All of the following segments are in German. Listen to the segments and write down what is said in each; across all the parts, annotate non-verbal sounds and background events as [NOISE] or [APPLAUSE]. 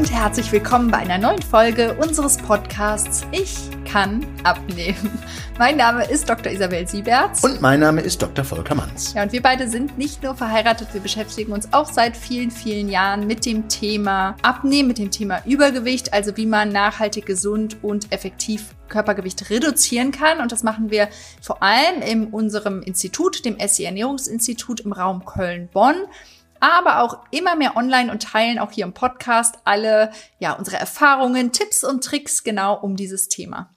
und herzlich willkommen bei einer neuen Folge unseres Podcasts Ich kann abnehmen. Mein Name ist Dr. Isabel Sieberts. Und mein Name ist Dr. Volker Manns. Ja, und wir beide sind nicht nur verheiratet, wir beschäftigen uns auch seit vielen, vielen Jahren mit dem Thema Abnehmen, mit dem Thema Übergewicht, also wie man nachhaltig gesund und effektiv Körpergewicht reduzieren kann. Und das machen wir vor allem in unserem Institut, dem SI Ernährungsinstitut im Raum Köln-Bonn aber auch immer mehr online und teilen auch hier im Podcast alle, ja, unsere Erfahrungen, Tipps und Tricks genau um dieses Thema.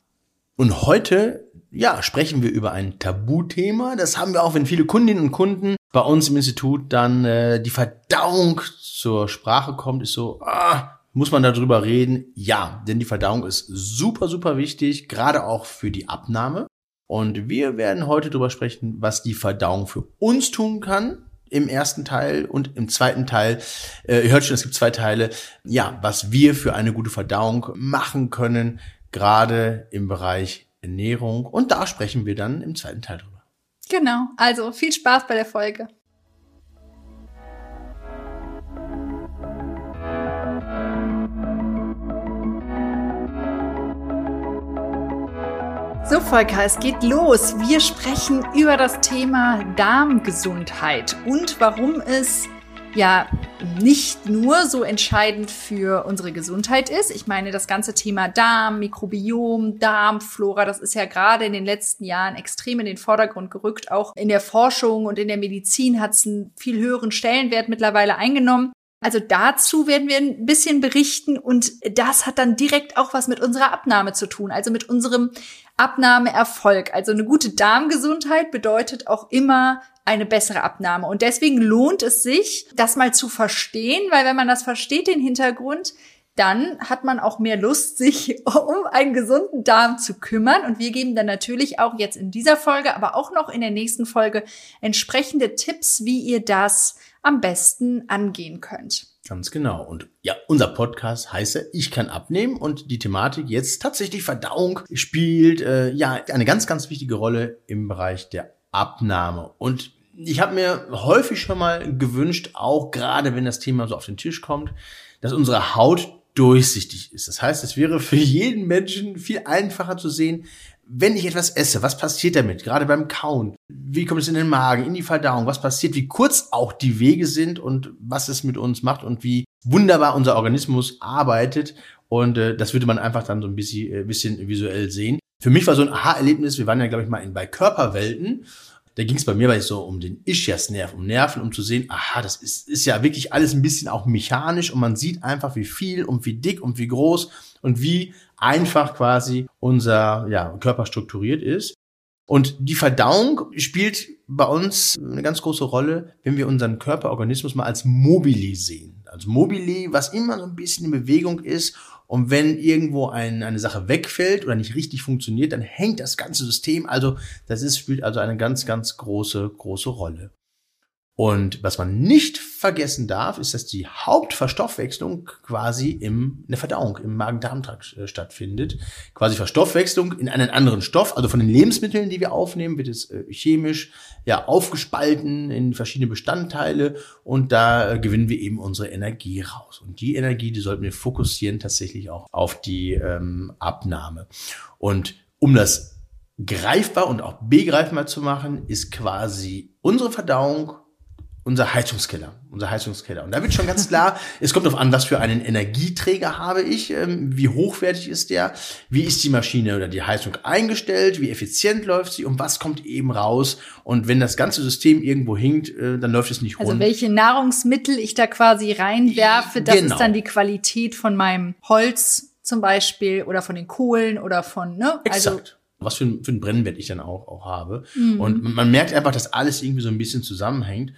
Und heute, ja, sprechen wir über ein Tabuthema. Das haben wir auch, wenn viele Kundinnen und Kunden bei uns im Institut dann äh, die Verdauung zur Sprache kommt, ist so, ah, muss man darüber reden? Ja, denn die Verdauung ist super, super wichtig, gerade auch für die Abnahme. Und wir werden heute darüber sprechen, was die Verdauung für uns tun kann, im ersten Teil und im zweiten Teil, äh, ihr hört schon, es gibt zwei Teile, ja, was wir für eine gute Verdauung machen können, gerade im Bereich Ernährung. Und da sprechen wir dann im zweiten Teil drüber. Genau, also viel Spaß bei der Folge. So, Volker, es geht los. Wir sprechen über das Thema Darmgesundheit und warum es ja nicht nur so entscheidend für unsere Gesundheit ist. Ich meine, das ganze Thema Darm, Mikrobiom, Darmflora, das ist ja gerade in den letzten Jahren extrem in den Vordergrund gerückt. Auch in der Forschung und in der Medizin hat es einen viel höheren Stellenwert mittlerweile eingenommen. Also dazu werden wir ein bisschen berichten und das hat dann direkt auch was mit unserer Abnahme zu tun, also mit unserem Abnahmeerfolg. Also eine gute Darmgesundheit bedeutet auch immer eine bessere Abnahme. Und deswegen lohnt es sich, das mal zu verstehen, weil wenn man das versteht, den Hintergrund, dann hat man auch mehr Lust, [LAUGHS] sich um einen gesunden Darm zu kümmern. Und wir geben dann natürlich auch jetzt in dieser Folge, aber auch noch in der nächsten Folge entsprechende Tipps, wie ihr das am besten angehen könnt. Ganz genau. Und ja, unser Podcast heißt Ich kann abnehmen und die Thematik jetzt tatsächlich Verdauung spielt äh, ja eine ganz, ganz wichtige Rolle im Bereich der Abnahme. Und ich habe mir häufig schon mal gewünscht, auch gerade wenn das Thema so auf den Tisch kommt, dass unsere Haut durchsichtig ist. Das heißt, es wäre für jeden Menschen viel einfacher zu sehen, wenn ich etwas esse, was passiert damit? Gerade beim Kauen. Wie kommt es in den Magen, in die Verdauung? Was passiert? Wie kurz auch die Wege sind und was es mit uns macht und wie wunderbar unser Organismus arbeitet. Und äh, das würde man einfach dann so ein bisschen, äh, bisschen visuell sehen. Für mich war so ein Aha-Erlebnis, wir waren ja, glaube ich, mal in, bei Körperwelten da ging es bei mir weil so um den Ischiasnerv, um Nerven, um zu sehen, aha, das ist, ist ja wirklich alles ein bisschen auch mechanisch und man sieht einfach, wie viel und wie dick und wie groß und wie einfach quasi unser ja, Körper strukturiert ist. Und die Verdauung spielt bei uns eine ganz große Rolle, wenn wir unseren Körperorganismus mal als Mobili sehen. Also Mobili, was immer so ein bisschen in Bewegung ist und wenn irgendwo ein, eine Sache wegfällt oder nicht richtig funktioniert, dann hängt das ganze System. Also das ist, spielt also eine ganz, ganz große, große Rolle. Und was man nicht vergessen darf, ist, dass die Hauptverstoffwechslung quasi im, in der Verdauung, im Magen-Darm-Trakt äh, stattfindet. Quasi Verstoffwechslung in einen anderen Stoff. Also von den Lebensmitteln, die wir aufnehmen, wird es äh, chemisch ja aufgespalten in verschiedene Bestandteile und da äh, gewinnen wir eben unsere Energie raus. Und die Energie, die sollten wir fokussieren tatsächlich auch auf die ähm, Abnahme. Und um das greifbar und auch begreifbar zu machen, ist quasi unsere Verdauung unser Heizungskeller, unser Heizungskeller. Und da wird schon ganz klar, es kommt darauf an, was für einen Energieträger habe ich, ähm, wie hochwertig ist der, wie ist die Maschine oder die Heizung eingestellt, wie effizient läuft sie und was kommt eben raus. Und wenn das ganze System irgendwo hinkt, äh, dann läuft es nicht also rund. Also welche Nahrungsmittel ich da quasi reinwerfe, das genau. ist dann die Qualität von meinem Holz zum Beispiel oder von den Kohlen oder von, ne? Also Exakt. Also was für ein, für ein Brennwert ich dann auch, auch habe. Mhm. Und man merkt einfach, dass alles irgendwie so ein bisschen zusammenhängt.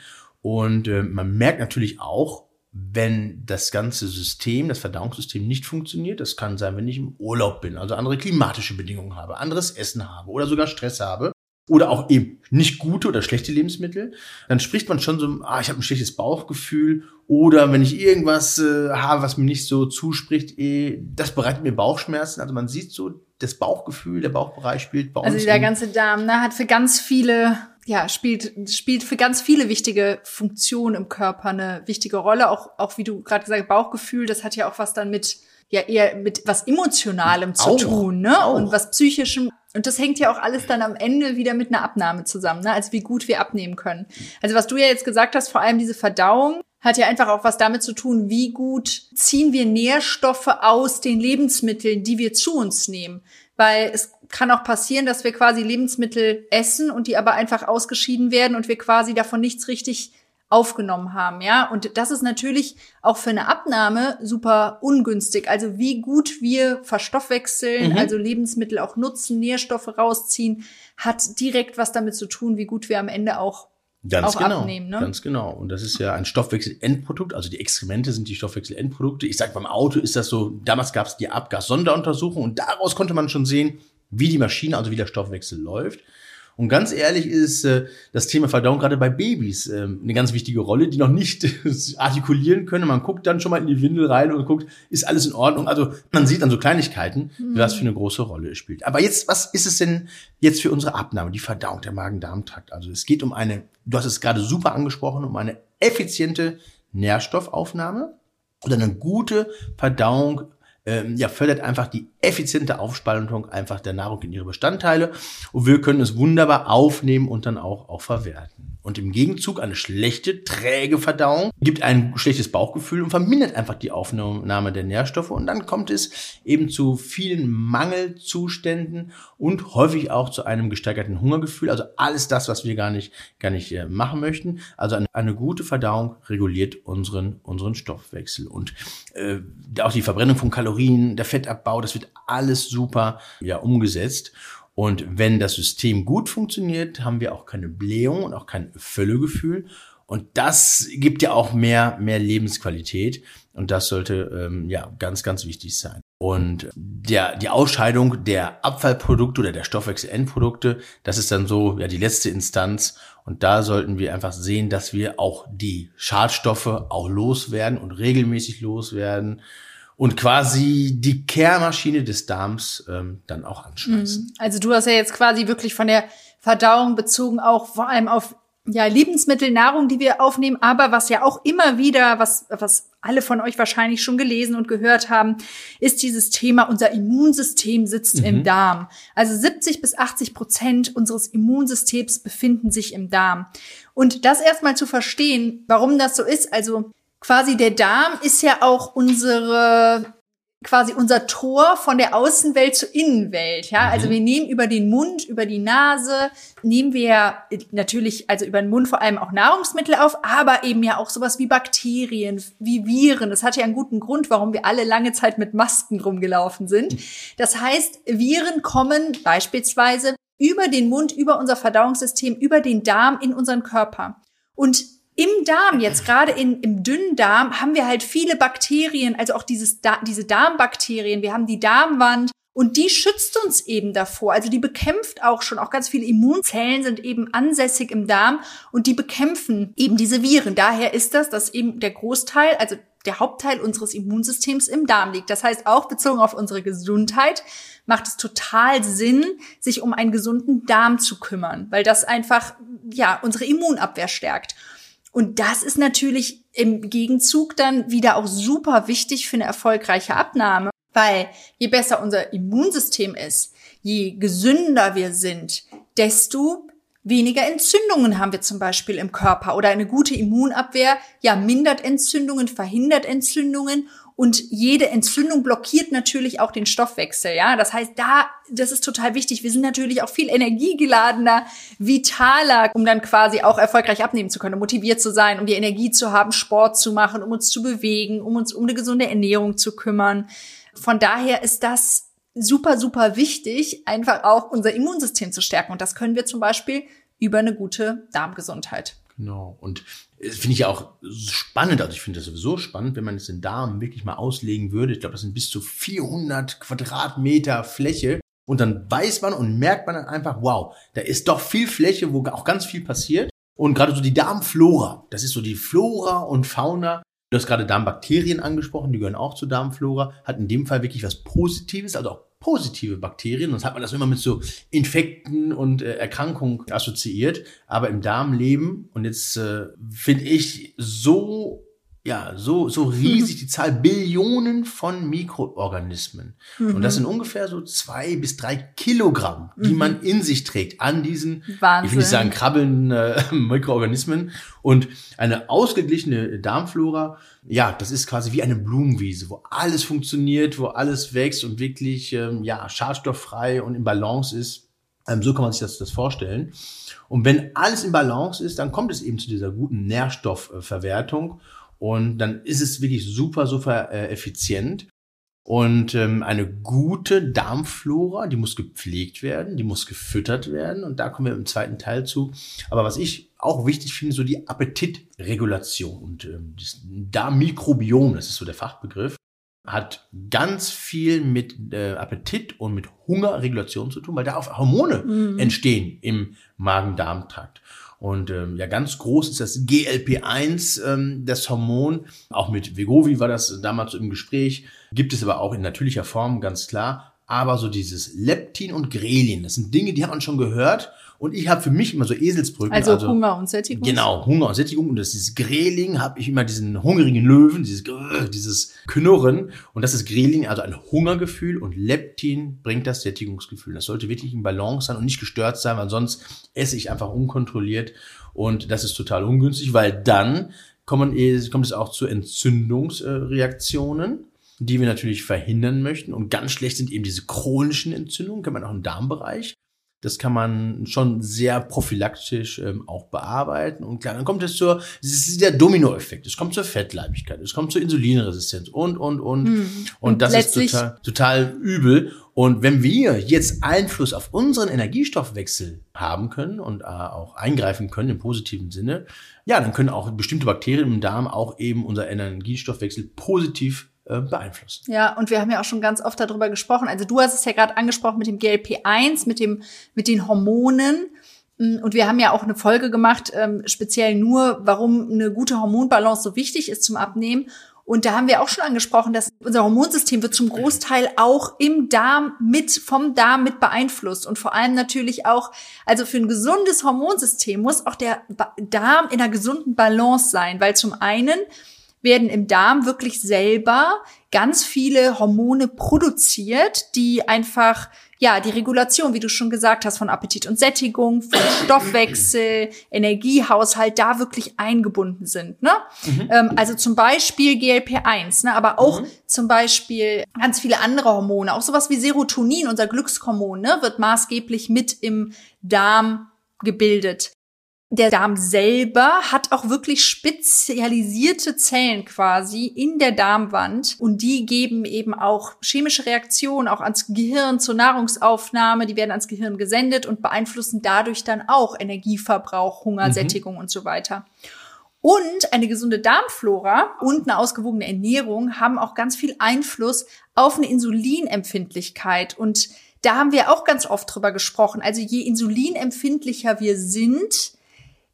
Und äh, man merkt natürlich auch, wenn das ganze System, das Verdauungssystem nicht funktioniert, das kann sein, wenn ich im Urlaub bin, also andere klimatische Bedingungen habe, anderes Essen habe oder sogar Stress habe oder auch eben nicht gute oder schlechte Lebensmittel, dann spricht man schon so, ah, ich habe ein schlechtes Bauchgefühl oder wenn ich irgendwas äh, habe, was mir nicht so zuspricht, eh, das bereitet mir Bauchschmerzen. Also man sieht so, das Bauchgefühl, der Bauchbereich spielt bei also uns. Also der ganze Darm ne, hat für ganz viele ja, spielt, spielt für ganz viele wichtige Funktionen im Körper eine wichtige Rolle. Auch, auch wie du gerade gesagt hast, Bauchgefühl, das hat ja auch was dann mit, ja, eher mit was Emotionalem zu Auch, tun, ne? auch. Und was Psychischem. Und das hängt ja auch alles dann am Ende wieder mit einer Abnahme zusammen, ne? Also wie gut wir abnehmen können. Also was du ja jetzt gesagt hast, vor allem diese Verdauung, hat ja einfach auch was damit zu tun, wie gut ziehen wir Nährstoffe aus den Lebensmitteln, die wir zu uns nehmen. Weil es kann auch passieren, dass wir quasi Lebensmittel essen und die aber einfach ausgeschieden werden und wir quasi davon nichts richtig aufgenommen haben, ja. Und das ist natürlich auch für eine Abnahme super ungünstig. Also wie gut wir verstoffwechseln, Mhm. also Lebensmittel auch nutzen, Nährstoffe rausziehen, hat direkt was damit zu tun, wie gut wir am Ende auch Ganz auch genau, abnehmen, ne? ganz genau. Und das ist ja ein Stoffwechselendprodukt, also die Exkremente sind die Stoffwechselendprodukte. Ich sag beim Auto ist das so, damals gab es die Abgas-Sonderuntersuchung und daraus konnte man schon sehen, wie die Maschine, also wie der Stoffwechsel läuft. Und ganz ehrlich ist äh, das Thema Verdauung gerade bei Babys ähm, eine ganz wichtige Rolle, die noch nicht [LAUGHS] artikulieren können. Man guckt dann schon mal in die Windel rein und guckt, ist alles in Ordnung? Also man sieht dann so Kleinigkeiten, was für eine große Rolle es spielt. Aber jetzt, was ist es denn jetzt für unsere Abnahme, die Verdauung, der Magen-Darm-Trakt? Also es geht um eine, du hast es gerade super angesprochen, um eine effiziente Nährstoffaufnahme oder eine gute Verdauung ähm, ja, fördert einfach die effiziente Aufspaltung einfach der Nahrung in ihre Bestandteile und wir können es wunderbar aufnehmen und dann auch, auch verwerten. Und im Gegenzug eine schlechte, träge Verdauung gibt ein schlechtes Bauchgefühl und vermindert einfach die Aufnahme der Nährstoffe und dann kommt es eben zu vielen Mangelzuständen und häufig auch zu einem gesteigerten Hungergefühl. Also alles das, was wir gar nicht, gar nicht äh, machen möchten. Also eine, eine gute Verdauung reguliert unseren, unseren Stoffwechsel und äh, auch die Verbrennung von Kalorien, der Fettabbau, das wird alles super ja, umgesetzt. Und wenn das System gut funktioniert, haben wir auch keine Blähung und auch kein Völlegefühl. Und das gibt ja auch mehr, mehr Lebensqualität. Und das sollte ähm, ja ganz, ganz wichtig sein. Und der, die Ausscheidung der Abfallprodukte oder der Stoffwechselendprodukte, das ist dann so ja die letzte Instanz. Und da sollten wir einfach sehen, dass wir auch die Schadstoffe auch loswerden und regelmäßig loswerden und quasi die Kehrmaschine des Darms ähm, dann auch anschmeißen. Also du hast ja jetzt quasi wirklich von der Verdauung bezogen auch vor allem auf ja, Lebensmittel, Nahrung, die wir aufnehmen, aber was ja auch immer wieder, was, was alle von euch wahrscheinlich schon gelesen und gehört haben, ist dieses Thema, unser Immunsystem sitzt im Darm. Also 70 bis 80 Prozent unseres Immunsystems befinden sich im Darm. Und das erstmal zu verstehen, warum das so ist, also quasi der Darm ist ja auch unsere quasi unser Tor von der Außenwelt zur Innenwelt, ja? Also wir nehmen über den Mund, über die Nase, nehmen wir natürlich also über den Mund vor allem auch Nahrungsmittel auf, aber eben ja auch sowas wie Bakterien, wie Viren. Das hat ja einen guten Grund, warum wir alle lange Zeit mit Masken rumgelaufen sind. Das heißt, Viren kommen beispielsweise über den Mund, über unser Verdauungssystem, über den Darm in unseren Körper. Und im Darm, jetzt gerade in, im dünnen Darm, haben wir halt viele Bakterien, also auch dieses, diese Darmbakterien. Wir haben die Darmwand und die schützt uns eben davor. Also die bekämpft auch schon, auch ganz viele Immunzellen sind eben ansässig im Darm und die bekämpfen eben diese Viren. Daher ist das, dass eben der Großteil, also der Hauptteil unseres Immunsystems im Darm liegt. Das heißt, auch bezogen auf unsere Gesundheit macht es total Sinn, sich um einen gesunden Darm zu kümmern, weil das einfach, ja, unsere Immunabwehr stärkt. Und das ist natürlich im Gegenzug dann wieder auch super wichtig für eine erfolgreiche Abnahme, weil je besser unser Immunsystem ist, je gesünder wir sind, desto weniger Entzündungen haben wir zum Beispiel im Körper. Oder eine gute Immunabwehr, ja, mindert Entzündungen, verhindert Entzündungen und jede Entzündung blockiert natürlich auch den Stoffwechsel, ja. Das heißt, da, das ist total wichtig. Wir sind natürlich auch viel energiegeladener, vitaler, um dann quasi auch erfolgreich abnehmen zu können, um motiviert zu sein, um die Energie zu haben, Sport zu machen, um uns zu bewegen, um uns um eine gesunde Ernährung zu kümmern. Von daher ist das super, super wichtig, einfach auch unser Immunsystem zu stärken. Und das können wir zum Beispiel über eine gute Darmgesundheit. Genau. Und finde ich ja auch spannend. Also ich finde das sowieso spannend, wenn man jetzt den Darm wirklich mal auslegen würde. Ich glaube, das sind bis zu 400 Quadratmeter Fläche. Und dann weiß man und merkt man dann einfach, wow, da ist doch viel Fläche, wo auch ganz viel passiert. Und gerade so die Darmflora, das ist so die Flora und Fauna. Du hast gerade Darmbakterien angesprochen, die gehören auch zur Darmflora, hat in dem Fall wirklich was Positives, also auch positive Bakterien. Sonst hat man das immer mit so Infekten und äh, Erkrankungen assoziiert. Aber im Darm leben, und jetzt äh, finde ich so ja, so, so riesig die Zahl Billionen von Mikroorganismen. Mhm. Und das sind ungefähr so zwei bis drei Kilogramm, die mhm. man in sich trägt an diesen, Wahnsinn. ich will nicht sagen krabbelnden äh, [LAUGHS] Mikroorganismen. Und eine ausgeglichene Darmflora, ja, das ist quasi wie eine Blumenwiese, wo alles funktioniert, wo alles wächst und wirklich, ähm, ja, schadstofffrei und in Balance ist. Ähm, so kann man sich das, das vorstellen. Und wenn alles in Balance ist, dann kommt es eben zu dieser guten Nährstoffverwertung. Und dann ist es wirklich super, super äh, effizient. Und ähm, eine gute Darmflora, die muss gepflegt werden, die muss gefüttert werden. Und da kommen wir im zweiten Teil zu. Aber was ich auch wichtig finde, so die Appetitregulation und ähm, das Darmmikrobiom, das ist so der Fachbegriff, hat ganz viel mit äh, Appetit und mit Hungerregulation zu tun, weil da auch Hormone mhm. entstehen im Magen-Darm-Trakt. Und ähm, ja, ganz groß ist das GLP-1, ähm, das Hormon. Auch mit Vegovi war das damals im Gespräch. Gibt es aber auch in natürlicher Form, ganz klar. Aber so dieses Leptin und Grelin, das sind Dinge, die hat man schon gehört. Und ich habe für mich immer so Eselsbrücken. Also, also, Hunger und Sättigung. Genau, Hunger und Sättigung. Und das ist Greling, habe ich immer diesen hungrigen Löwen, dieses, dieses Knurren. Und das ist Greling, also ein Hungergefühl. Und Leptin bringt das Sättigungsgefühl. Das sollte wirklich in Balance sein und nicht gestört sein, weil sonst esse ich einfach unkontrolliert. Und das ist total ungünstig, weil dann kommen, kommt es auch zu Entzündungsreaktionen die wir natürlich verhindern möchten. Und ganz schlecht sind eben diese chronischen Entzündungen, kann man auch im Darmbereich. Das kann man schon sehr prophylaktisch ähm, auch bearbeiten. Und klar, dann kommt es zur, es ist der Dominoeffekt. Es kommt zur Fettleibigkeit, es kommt zur Insulinresistenz und, und, und. Mhm. Und, das ist total, total übel. Und wenn wir jetzt Einfluss auf unseren Energiestoffwechsel haben können und äh, auch eingreifen können im positiven Sinne, ja, dann können auch bestimmte Bakterien im Darm auch eben unser Energiestoffwechsel positiv beeinflussen. Ja, und wir haben ja auch schon ganz oft darüber gesprochen. Also du hast es ja gerade angesprochen mit dem GLP-1, mit dem, mit den Hormonen. Mm, und wir haben ja auch eine Folge gemacht, ähm, speziell nur, warum eine gute Hormonbalance so wichtig ist zum Abnehmen. Und da haben wir auch schon angesprochen, dass unser Hormonsystem wird zum Großteil auch im Darm mit, vom Darm mit beeinflusst. Und vor allem natürlich auch, also für ein gesundes Hormonsystem muss auch der Darm in einer gesunden Balance sein, weil zum einen werden im Darm wirklich selber ganz viele Hormone produziert, die einfach ja, die Regulation, wie du schon gesagt hast, von Appetit und Sättigung, von [CLEARS THROAT] Stoffwechsel, Energiehaushalt da wirklich eingebunden sind. Ne? Mhm. Ähm, also zum Beispiel GLP-1, ne? aber auch mhm. zum Beispiel ganz viele andere Hormone, auch sowas wie Serotonin, unser Glückshormon, ne? wird maßgeblich mit im Darm gebildet der Darm selber hat auch wirklich spezialisierte Zellen quasi in der Darmwand und die geben eben auch chemische Reaktionen auch ans Gehirn zur Nahrungsaufnahme, die werden ans Gehirn gesendet und beeinflussen dadurch dann auch Energieverbrauch, Hungersättigung mhm. und so weiter. Und eine gesunde Darmflora und eine ausgewogene Ernährung haben auch ganz viel Einfluss auf eine Insulinempfindlichkeit und da haben wir auch ganz oft drüber gesprochen. Also je insulinempfindlicher wir sind,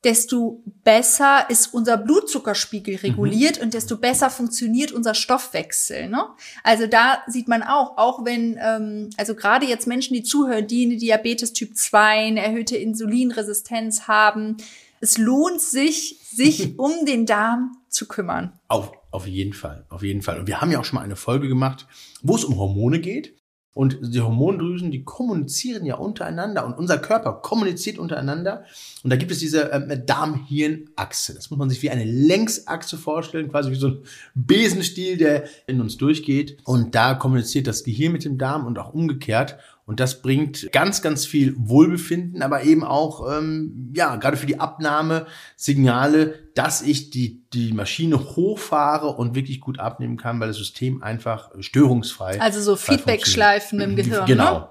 desto besser ist unser Blutzuckerspiegel mhm. reguliert mhm. und desto besser funktioniert unser Stoffwechsel. Ne? Also da sieht man auch, auch wenn, ähm, also gerade jetzt Menschen, die zuhören, die eine Diabetes Typ 2, eine erhöhte Insulinresistenz haben, es lohnt sich, sich [LAUGHS] um den Darm zu kümmern. Auf, auf jeden Fall, auf jeden Fall. Und wir haben ja auch schon mal eine Folge gemacht, wo es um Hormone geht. Und die Hormondrüsen, die kommunizieren ja untereinander und unser Körper kommuniziert untereinander. Und da gibt es diese äh, Darm-Hirn-Achse. Das muss man sich wie eine Längsachse vorstellen, quasi wie so ein Besenstiel, der in uns durchgeht. Und da kommuniziert das Gehirn mit dem Darm und auch umgekehrt. Und das bringt ganz, ganz viel Wohlbefinden, aber eben auch, ähm, ja, gerade für die Abnahme Signale, dass ich die, die Maschine hochfahre und wirklich gut abnehmen kann, weil das System einfach störungsfrei. Also so Feedback-Schleifen im Gehirn. Genau. Ne?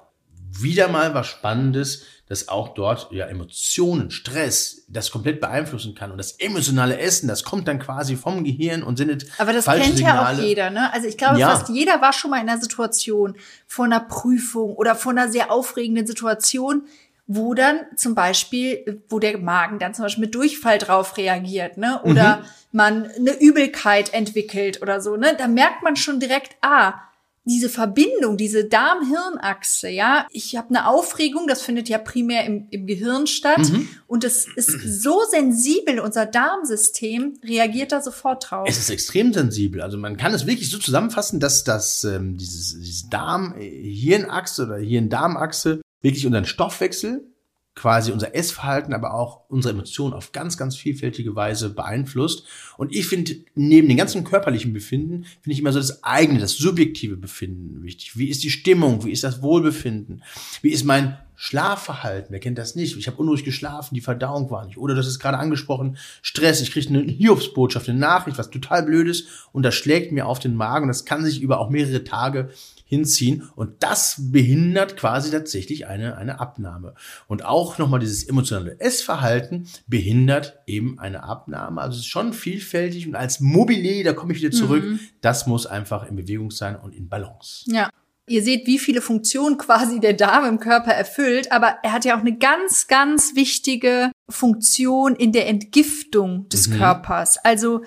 Wieder mal was Spannendes, dass auch dort ja Emotionen, Stress das komplett beeinflussen kann und das emotionale Essen, das kommt dann quasi vom Gehirn und sendet Aber das kennt Signale. ja auch jeder, ne? Also ich glaube, ja. fast jeder war schon mal in einer Situation vor einer Prüfung oder vor einer sehr aufregenden Situation, wo dann zum Beispiel, wo der Magen dann zum Beispiel mit Durchfall drauf reagiert, ne? Oder mhm. man eine Übelkeit entwickelt oder so, ne? Da merkt man schon direkt, ah, diese Verbindung, diese Darm-Hirn-Achse, ja, ich habe eine Aufregung, das findet ja primär im, im Gehirn statt mhm. und es ist so sensibel, unser Darmsystem reagiert da sofort drauf. Es ist extrem sensibel, also man kann es wirklich so zusammenfassen, dass das ähm, dieses, dieses Darm-Hirn-Achse oder Hirn-Darm-Achse wirklich unseren Stoffwechsel quasi unser Essverhalten, aber auch unsere Emotionen auf ganz, ganz vielfältige Weise beeinflusst. Und ich finde, neben den ganzen körperlichen Befinden, finde ich immer so das eigene, das subjektive Befinden wichtig. Wie ist die Stimmung? Wie ist das Wohlbefinden? Wie ist mein Schlafverhalten? Wer kennt das nicht? Ich habe unruhig geschlafen, die Verdauung war nicht. Oder das ist gerade angesprochen, Stress. Ich kriege eine Hiobsbotschaft, eine Nachricht, was total blödes und das schlägt mir auf den Magen. Das kann sich über auch mehrere Tage hinziehen und das behindert quasi tatsächlich eine, eine Abnahme. Und auch nochmal dieses emotionale Essverhalten behindert eben eine Abnahme. Also es ist schon vielfältig und als Mobile, da komme ich wieder zurück, mhm. das muss einfach in Bewegung sein und in Balance. Ja. Ihr seht, wie viele Funktionen quasi der Darm im Körper erfüllt, aber er hat ja auch eine ganz, ganz wichtige Funktion in der Entgiftung des mhm. Körpers. Also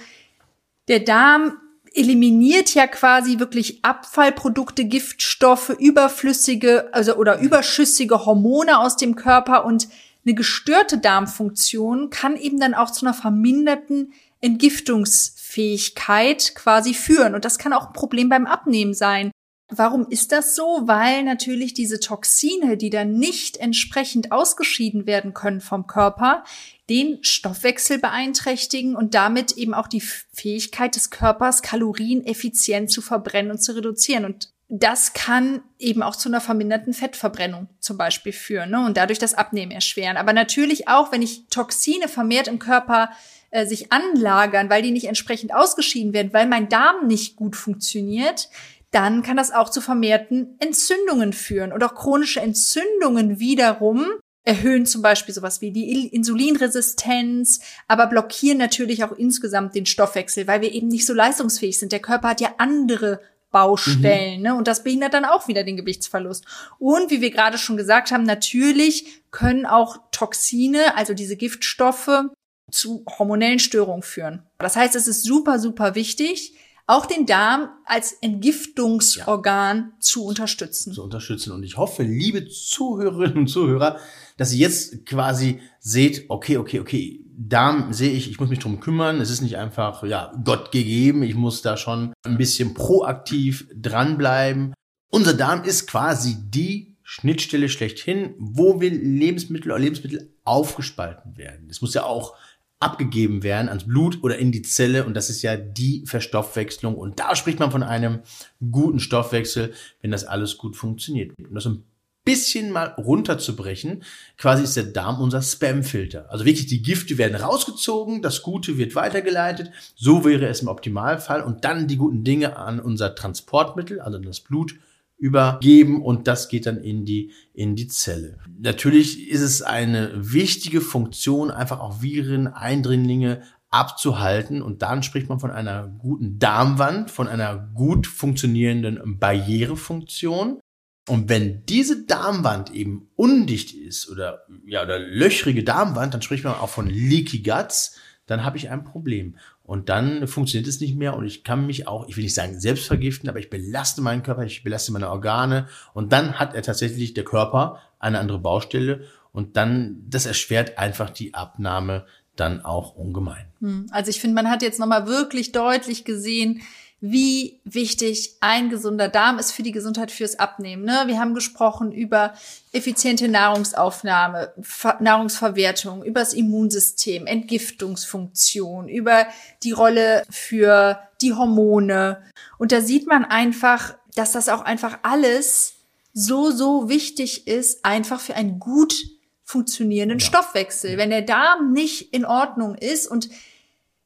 der Darm eliminiert ja quasi wirklich Abfallprodukte, Giftstoffe, überflüssige, also oder überschüssige Hormone aus dem Körper und eine gestörte Darmfunktion kann eben dann auch zu einer verminderten Entgiftungsfähigkeit quasi führen. Und das kann auch ein Problem beim Abnehmen sein. Warum ist das so? Weil natürlich diese Toxine, die dann nicht entsprechend ausgeschieden werden können vom Körper, den Stoffwechsel beeinträchtigen und damit eben auch die Fähigkeit des Körpers, Kalorien effizient zu verbrennen und zu reduzieren. Und das kann eben auch zu einer verminderten Fettverbrennung zum Beispiel führen ne? und dadurch das Abnehmen erschweren. Aber natürlich auch, wenn ich Toxine vermehrt im Körper äh, sich anlagern, weil die nicht entsprechend ausgeschieden werden, weil mein Darm nicht gut funktioniert, dann kann das auch zu vermehrten Entzündungen führen. Und auch chronische Entzündungen wiederum erhöhen zum Beispiel sowas wie die Insulinresistenz, aber blockieren natürlich auch insgesamt den Stoffwechsel, weil wir eben nicht so leistungsfähig sind. Der Körper hat ja andere Baustellen, mhm. ne? Und das behindert dann auch wieder den Gewichtsverlust. Und wie wir gerade schon gesagt haben, natürlich können auch Toxine, also diese Giftstoffe, zu hormonellen Störungen führen. Das heißt, es ist super, super wichtig, auch den Darm als Entgiftungsorgan ja. zu unterstützen. Zu unterstützen. Und ich hoffe, liebe Zuhörerinnen und Zuhörer, dass ihr jetzt quasi seht, okay, okay, okay, Darm sehe ich, ich muss mich drum kümmern. Es ist nicht einfach, ja, Gott gegeben. Ich muss da schon ein bisschen proaktiv dranbleiben. Unser Darm ist quasi die Schnittstelle schlechthin, wo wir Lebensmittel oder Lebensmittel aufgespalten werden. Es muss ja auch abgegeben werden ans Blut oder in die Zelle und das ist ja die Verstoffwechslung und da spricht man von einem guten Stoffwechsel, wenn das alles gut funktioniert. Um das ein bisschen mal runterzubrechen, quasi ist der Darm unser Spamfilter. Also wirklich die Gifte werden rausgezogen, das Gute wird weitergeleitet, so wäre es im Optimalfall und dann die guten Dinge an unser Transportmittel, also das Blut übergeben und das geht dann in die, in die Zelle. Natürlich ist es eine wichtige Funktion, einfach auch Viren, Eindringlinge abzuhalten und dann spricht man von einer guten Darmwand, von einer gut funktionierenden Barrierefunktion. Und wenn diese Darmwand eben undicht ist oder ja oder löchrige Darmwand, dann spricht man auch von Leaky Guts, dann habe ich ein Problem. Und dann funktioniert es nicht mehr und ich kann mich auch, ich will nicht sagen selbst vergiften, aber ich belaste meinen Körper, ich belaste meine Organe und dann hat er tatsächlich der Körper eine andere Baustelle und dann, das erschwert einfach die Abnahme dann auch ungemein. Hm, also ich finde, man hat jetzt nochmal wirklich deutlich gesehen, wie wichtig ein gesunder Darm ist für die Gesundheit, fürs Abnehmen. Ne? Wir haben gesprochen über effiziente Nahrungsaufnahme, Ver Nahrungsverwertung, über das Immunsystem, Entgiftungsfunktion, über die Rolle für die Hormone. Und da sieht man einfach, dass das auch einfach alles so, so wichtig ist, einfach für einen gut funktionierenden ja. Stoffwechsel. Wenn der Darm nicht in Ordnung ist und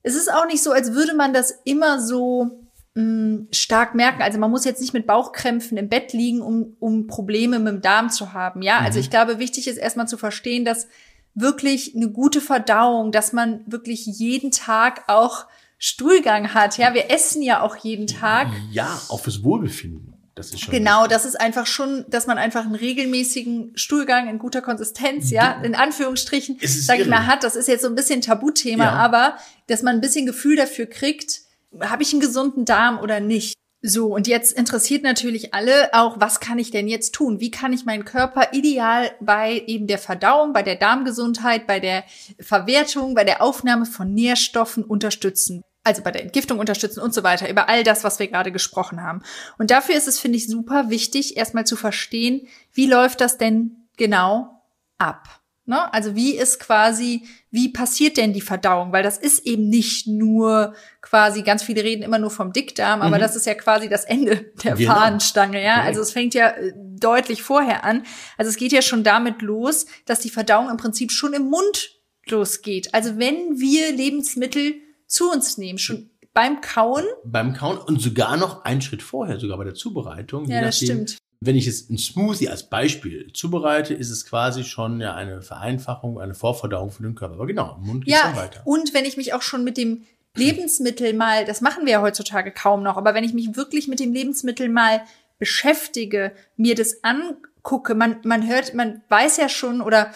es ist auch nicht so, als würde man das immer so mh, stark merken. Also man muss jetzt nicht mit Bauchkrämpfen im Bett liegen, um, um Probleme mit dem Darm zu haben. Ja, also mhm. ich glaube, wichtig ist erstmal zu verstehen, dass wirklich eine gute Verdauung, dass man wirklich jeden Tag auch Stuhlgang hat. Ja, wir essen ja auch jeden Tag. Ja, auch fürs Wohlbefinden. Das ist schon genau, richtig. das ist einfach schon, dass man einfach einen regelmäßigen Stuhlgang in guter Konsistenz, ja, in Anführungsstrichen, sag ich mal, hat. Das ist jetzt so ein bisschen Tabuthema, ja. aber dass man ein bisschen Gefühl dafür kriegt, habe ich einen gesunden Darm oder nicht? So, und jetzt interessiert natürlich alle auch, was kann ich denn jetzt tun? Wie kann ich meinen Körper ideal bei eben der Verdauung, bei der Darmgesundheit, bei der Verwertung, bei der Aufnahme von Nährstoffen unterstützen? Also bei der Entgiftung unterstützen und so weiter, über all das, was wir gerade gesprochen haben. Und dafür ist es, finde ich, super wichtig, erstmal zu verstehen, wie läuft das denn genau ab? Ne? Also wie ist quasi, wie passiert denn die Verdauung? Weil das ist eben nicht nur quasi, ganz viele reden immer nur vom Dickdarm, aber mhm. das ist ja quasi das Ende der genau. Fahnenstange, ja. Also es fängt ja äh, deutlich vorher an. Also es geht ja schon damit los, dass die Verdauung im Prinzip schon im Mund losgeht. Also wenn wir Lebensmittel zu uns nehmen, schon beim Kauen. Beim Kauen und sogar noch einen Schritt vorher, sogar bei der Zubereitung. Ja, das stimmt wenn ich jetzt ein Smoothie als Beispiel zubereite, ist es quasi schon ja eine Vereinfachung, eine Vorverdauung für den Körper. Aber genau, im Mund geht ja, dann weiter. Und wenn ich mich auch schon mit dem Lebensmittel mal, das machen wir ja heutzutage kaum noch, aber wenn ich mich wirklich mit dem Lebensmittel mal beschäftige, mir das angucke, man, man hört, man weiß ja schon oder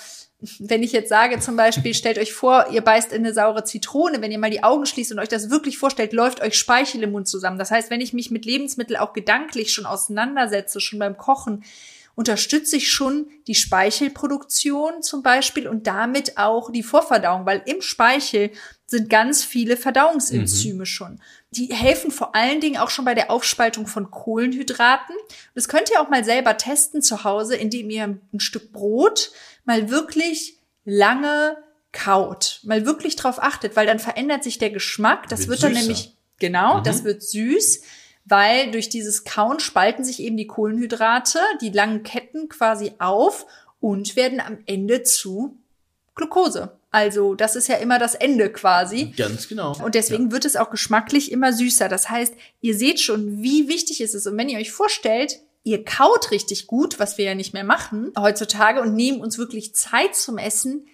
wenn ich jetzt sage zum Beispiel, stellt euch vor, ihr beißt in eine saure Zitrone, wenn ihr mal die Augen schließt und euch das wirklich vorstellt, läuft euch Speichel im Mund zusammen. Das heißt, wenn ich mich mit Lebensmitteln auch gedanklich schon auseinandersetze, schon beim Kochen, unterstütze ich schon die Speichelproduktion zum Beispiel und damit auch die Vorverdauung, weil im Speichel sind ganz viele Verdauungsenzyme mhm. schon. Die helfen vor allen Dingen auch schon bei der Aufspaltung von Kohlenhydraten. Das könnt ihr auch mal selber testen zu Hause, indem ihr ein Stück Brot mal wirklich lange kaut, mal wirklich drauf achtet, weil dann verändert sich der Geschmack. Das wird, wird dann nämlich, genau, mhm. das wird süß, weil durch dieses Kauen spalten sich eben die Kohlenhydrate, die langen Ketten quasi auf und werden am Ende zu Glucose. Also das ist ja immer das Ende quasi. Ganz genau. Und deswegen ja. wird es auch geschmacklich immer süßer. Das heißt, ihr seht schon, wie wichtig es ist. Und wenn ihr euch vorstellt, ihr kaut richtig gut, was wir ja nicht mehr machen heutzutage und nehmen uns wirklich Zeit zum Essen,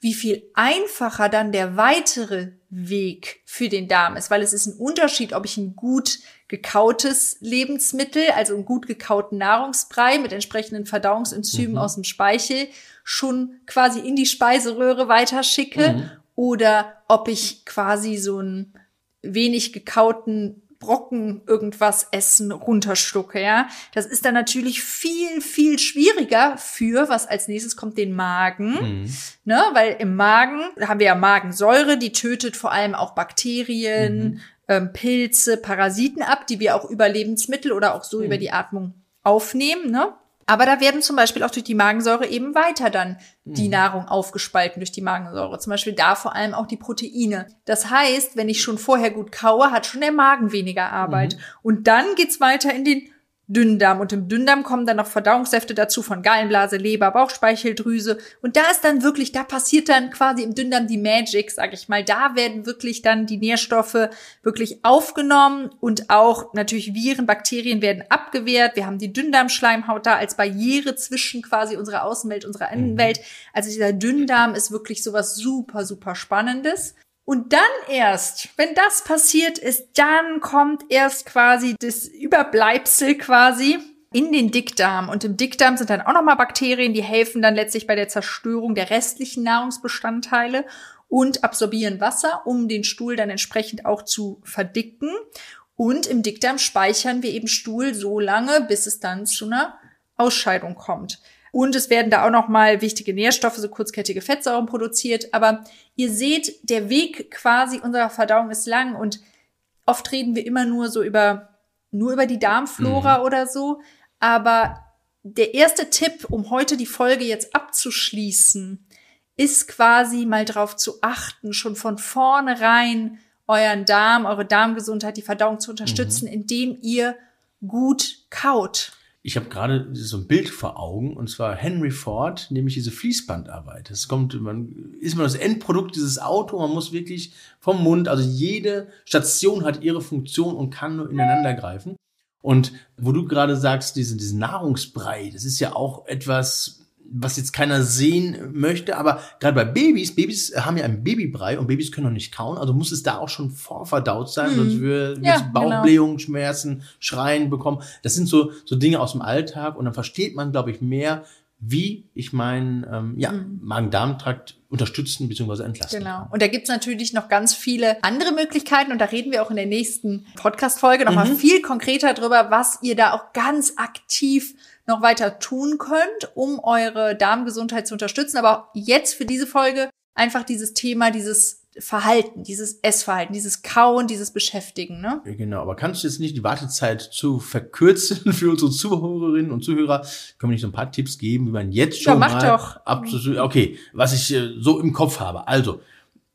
wie viel einfacher dann der weitere Weg für den Darm ist, weil es ist ein Unterschied, ob ich ein gut gekautes Lebensmittel, also einen gut gekauten Nahrungsbrei mit entsprechenden Verdauungsenzymen mhm. aus dem Speichel schon quasi in die Speiseröhre weiterschicke mhm. oder ob ich quasi so einen wenig gekauten Brocken irgendwas essen, runterschlucke, ja. Das ist dann natürlich viel, viel schwieriger für, was als nächstes kommt, den Magen, mhm. ne, weil im Magen haben wir ja Magensäure, die tötet vor allem auch Bakterien, mhm. ähm, Pilze, Parasiten ab, die wir auch über Lebensmittel oder auch so mhm. über die Atmung aufnehmen, ne. Aber da werden zum Beispiel auch durch die Magensäure eben weiter dann die mhm. Nahrung aufgespalten durch die Magensäure. Zum Beispiel da vor allem auch die Proteine. Das heißt, wenn ich schon vorher gut kaue, hat schon der Magen weniger Arbeit. Mhm. Und dann geht's weiter in den Dünndarm. Und im Dünndarm kommen dann noch Verdauungssäfte dazu von Gallenblase, Leber, Bauchspeicheldrüse. Und da ist dann wirklich, da passiert dann quasi im Dünndarm die Magic, sag ich mal. Da werden wirklich dann die Nährstoffe wirklich aufgenommen und auch natürlich Viren, Bakterien werden abgewehrt. Wir haben die Dünndarmschleimhaut da als Barriere zwischen quasi unserer Außenwelt, unserer mhm. Innenwelt. Also dieser Dünndarm ist wirklich sowas super, super Spannendes. Und dann erst, wenn das passiert ist, dann kommt erst quasi das Überbleibsel quasi in den Dickdarm. Und im Dickdarm sind dann auch nochmal Bakterien, die helfen dann letztlich bei der Zerstörung der restlichen Nahrungsbestandteile und absorbieren Wasser, um den Stuhl dann entsprechend auch zu verdicken. Und im Dickdarm speichern wir eben Stuhl so lange, bis es dann zu einer Ausscheidung kommt. Und es werden da auch noch mal wichtige Nährstoffe, so kurzkettige Fettsäuren produziert. Aber ihr seht, der Weg quasi unserer Verdauung ist lang und oft reden wir immer nur so über, nur über die Darmflora mhm. oder so. Aber der erste Tipp, um heute die Folge jetzt abzuschließen, ist quasi mal darauf zu achten, schon von vornherein euren Darm, eure Darmgesundheit, die Verdauung zu unterstützen, mhm. indem ihr gut kaut ich habe gerade so ein Bild vor Augen, und zwar Henry Ford, nämlich diese Fließbandarbeit. Es kommt, man ist man das Endprodukt dieses Auto, man muss wirklich vom Mund, also jede Station hat ihre Funktion und kann nur ineinander greifen. Und wo du gerade sagst, diesen, diesen Nahrungsbrei, das ist ja auch etwas, was jetzt keiner sehen möchte, aber gerade bei Babys, Babys haben ja einen Babybrei und Babys können noch nicht kauen, also muss es da auch schon vorverdaut sein, mhm. sonst wird ja, Bauchblähungen, genau. Schmerzen, Schreien bekommen. Das sind so, so Dinge aus dem Alltag und dann versteht man, glaube ich, mehr, wie ich meinen ähm, ja, mhm. Magen-Darm-Trakt unterstützen bzw. entlasten Genau. Kann. Und da gibt's natürlich noch ganz viele andere Möglichkeiten und da reden wir auch in der nächsten Podcast-Folge nochmal mhm. viel konkreter drüber, was ihr da auch ganz aktiv noch weiter tun könnt, um eure Darmgesundheit zu unterstützen. Aber jetzt für diese Folge einfach dieses Thema, dieses Verhalten, dieses Essverhalten, dieses Kauen, dieses Beschäftigen, ne? Genau, aber kannst du jetzt nicht die Wartezeit zu verkürzen [LAUGHS] für unsere Zuhörerinnen und Zuhörer? Können wir nicht so ein paar Tipps geben, wie man jetzt schon ja, mach mal doch. Okay, was ich äh, so im Kopf habe. Also,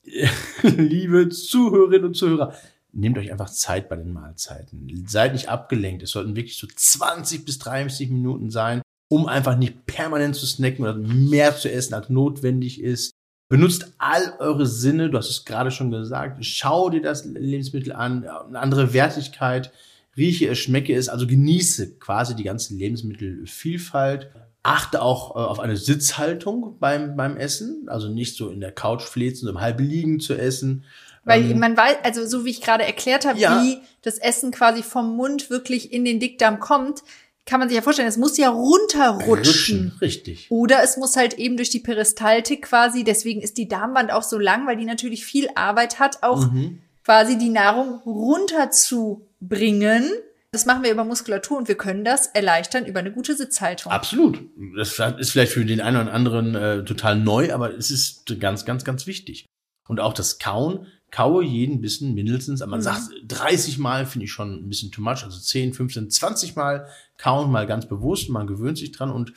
[LAUGHS] liebe Zuhörerinnen und Zuhörer, nehmt euch einfach Zeit bei den Mahlzeiten. Seid nicht abgelenkt. Es sollten wirklich so 20 bis 30 Minuten sein, um einfach nicht permanent zu snacken oder mehr zu essen, als notwendig ist. Benutzt all eure Sinne, du hast es gerade schon gesagt. Schau dir das Lebensmittel an, eine andere Wertigkeit, rieche es, schmecke es, also genieße quasi die ganze Lebensmittelvielfalt. Achte auch äh, auf eine Sitzhaltung beim, beim Essen, also nicht so in der Couch flezen, so im halben Liegen zu essen. Weil ähm, man weiß, also so wie ich gerade erklärt habe, ja. wie das Essen quasi vom Mund wirklich in den Dickdarm kommt, kann man sich ja vorstellen, es muss ja runterrutschen. Rutschen, richtig. Oder es muss halt eben durch die Peristaltik quasi, deswegen ist die Darmwand auch so lang, weil die natürlich viel Arbeit hat, auch mhm. quasi die Nahrung runterzubringen. Das machen wir über Muskulatur und wir können das erleichtern über eine gute Sitzhaltung. Absolut. Das ist vielleicht für den einen oder anderen äh, total neu, aber es ist ganz, ganz, ganz wichtig. Und auch das Kauen kaue jeden Bissen mindestens, aber man mhm. sagt 30 Mal finde ich schon ein bisschen too much, also 10, 15, 20 Mal kauen mal ganz bewusst, man gewöhnt sich dran und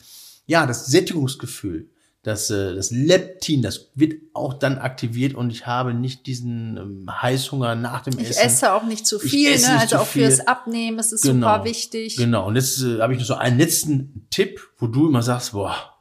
ja, das Sättigungsgefühl, das, äh, das Leptin, das wird auch dann aktiviert und ich habe nicht diesen ähm, Heißhunger nach dem ich Essen. Ich esse auch nicht zu viel, ne? also auch viel. fürs Abnehmen ist es genau, super wichtig. Genau, und jetzt äh, habe ich noch so einen letzten Tipp, wo du immer sagst, boah,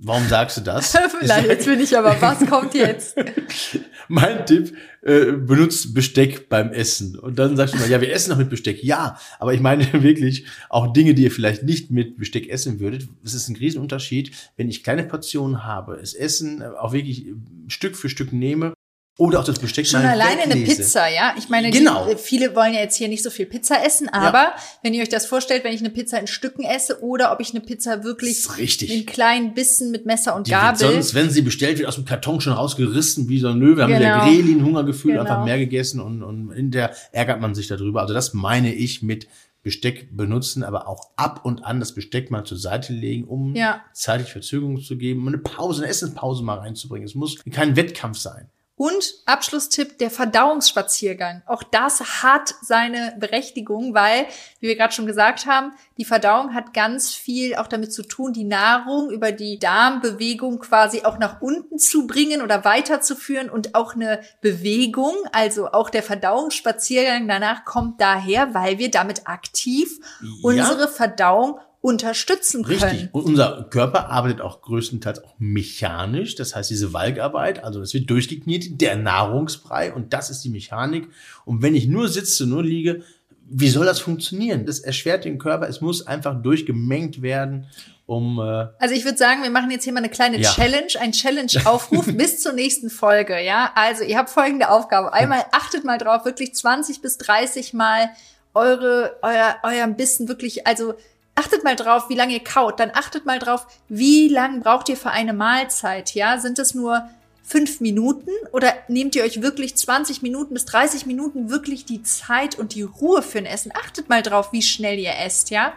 Warum sagst du das? [LAUGHS] Vielleicht, jetzt bin ich aber, was kommt jetzt? [LAUGHS] mein Tipp, äh, benutzt Besteck beim Essen. Und dann sagst du mal, ja, wir essen noch mit Besteck. Ja, aber ich meine [LAUGHS] wirklich auch Dinge, die ihr vielleicht nicht mit Besteck essen würdet. Es ist ein Riesenunterschied, wenn ich kleine Portionen habe, es Essen auch wirklich Stück für Stück nehme oder auch das Besteck Schon alleine eine Pizza, ja. Ich meine, genau. die, viele wollen ja jetzt hier nicht so viel Pizza essen, aber ja. wenn ihr euch das vorstellt, wenn ich eine Pizza in Stücken esse oder ob ich eine Pizza wirklich in kleinen Bissen mit Messer und die Gabel. sonst, wenn sie bestellt wird, aus dem Karton schon rausgerissen wie so ein Löwe, haben genau. wieder Grelin Hungergefühl, genau. einfach mehr gegessen und, und in der ärgert man sich darüber. Also das meine ich mit Besteck benutzen, aber auch ab und an das Besteck mal zur Seite legen, um ja. zeitlich Verzögerung zu geben, um eine Pause, eine Essenspause mal reinzubringen. Es muss kein Wettkampf sein. Und Abschlusstipp, der Verdauungsspaziergang. Auch das hat seine Berechtigung, weil, wie wir gerade schon gesagt haben, die Verdauung hat ganz viel auch damit zu tun, die Nahrung über die Darmbewegung quasi auch nach unten zu bringen oder weiterzuführen und auch eine Bewegung, also auch der Verdauungsspaziergang danach kommt daher, weil wir damit aktiv ja. unsere Verdauung unterstützen können. Richtig. Und unser Körper arbeitet auch größtenteils auch mechanisch. Das heißt, diese Walkarbeit, also das wird durchgeknetet, der Nahrungsbrei und das ist die Mechanik. Und wenn ich nur sitze, nur liege, wie soll das funktionieren? Das erschwert den Körper. Es muss einfach durchgemengt werden, um. Äh also ich würde sagen, wir machen jetzt hier mal eine kleine ja. Challenge, ein Challenge-Aufruf [LAUGHS] bis zur nächsten Folge. Ja, also ihr habt folgende Aufgabe: Einmal achtet mal drauf, wirklich 20 bis 30 Mal eure euer euren Bissen wirklich, also achtet mal drauf, wie lange ihr kaut. Dann achtet mal drauf, wie lang braucht ihr für eine Mahlzeit. Ja, sind es nur fünf Minuten oder nehmt ihr euch wirklich 20 Minuten bis 30 Minuten wirklich die Zeit und die Ruhe für ein Essen? Achtet mal drauf, wie schnell ihr esst, ja?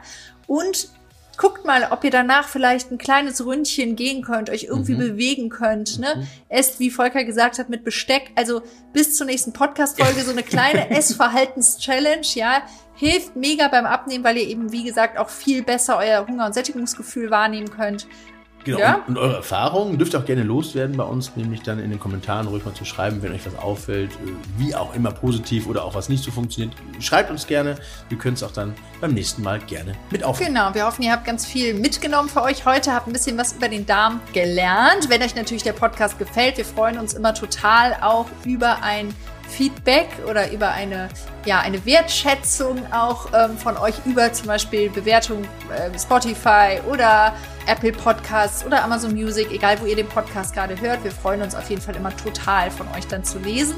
Und guckt mal, ob ihr danach vielleicht ein kleines Ründchen gehen könnt, euch irgendwie mhm. bewegen könnt, ne? Mhm. Esst, wie Volker gesagt hat, mit Besteck. Also bis zur nächsten Podcast-Folge so eine kleine [LAUGHS] Essverhaltens-Challenge, ja? Hilft mega beim Abnehmen, weil ihr eben, wie gesagt, auch viel besser euer Hunger- und Sättigungsgefühl wahrnehmen könnt. Genau, ja? und, und, eure Erfahrungen dürft ihr auch gerne loswerden bei uns, nämlich dann in den Kommentaren ruhig mal zu schreiben, wenn euch was auffällt, äh, wie auch immer positiv oder auch was nicht so funktioniert. Schreibt uns gerne, wir können es auch dann beim nächsten Mal gerne mit aufnehmen. Genau, wir hoffen, ihr habt ganz viel mitgenommen für euch heute, habt ein bisschen was über den Darm gelernt. Wenn euch natürlich der Podcast gefällt, wir freuen uns immer total auch über ein Feedback oder über eine, ja, eine Wertschätzung auch ähm, von euch über zum Beispiel Bewertung äh, Spotify oder Apple Podcasts oder Amazon Music, egal wo ihr den Podcast gerade hört. Wir freuen uns auf jeden Fall immer total von euch dann zu lesen.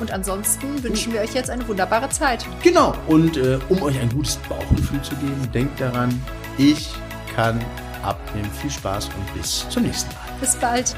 Und ansonsten wünschen wir euch jetzt eine wunderbare Zeit. Genau. Und äh, um euch ein gutes Bauchgefühl zu geben, denkt daran, ich kann Abnehmen. Viel Spaß und bis zum nächsten Mal. Bis bald.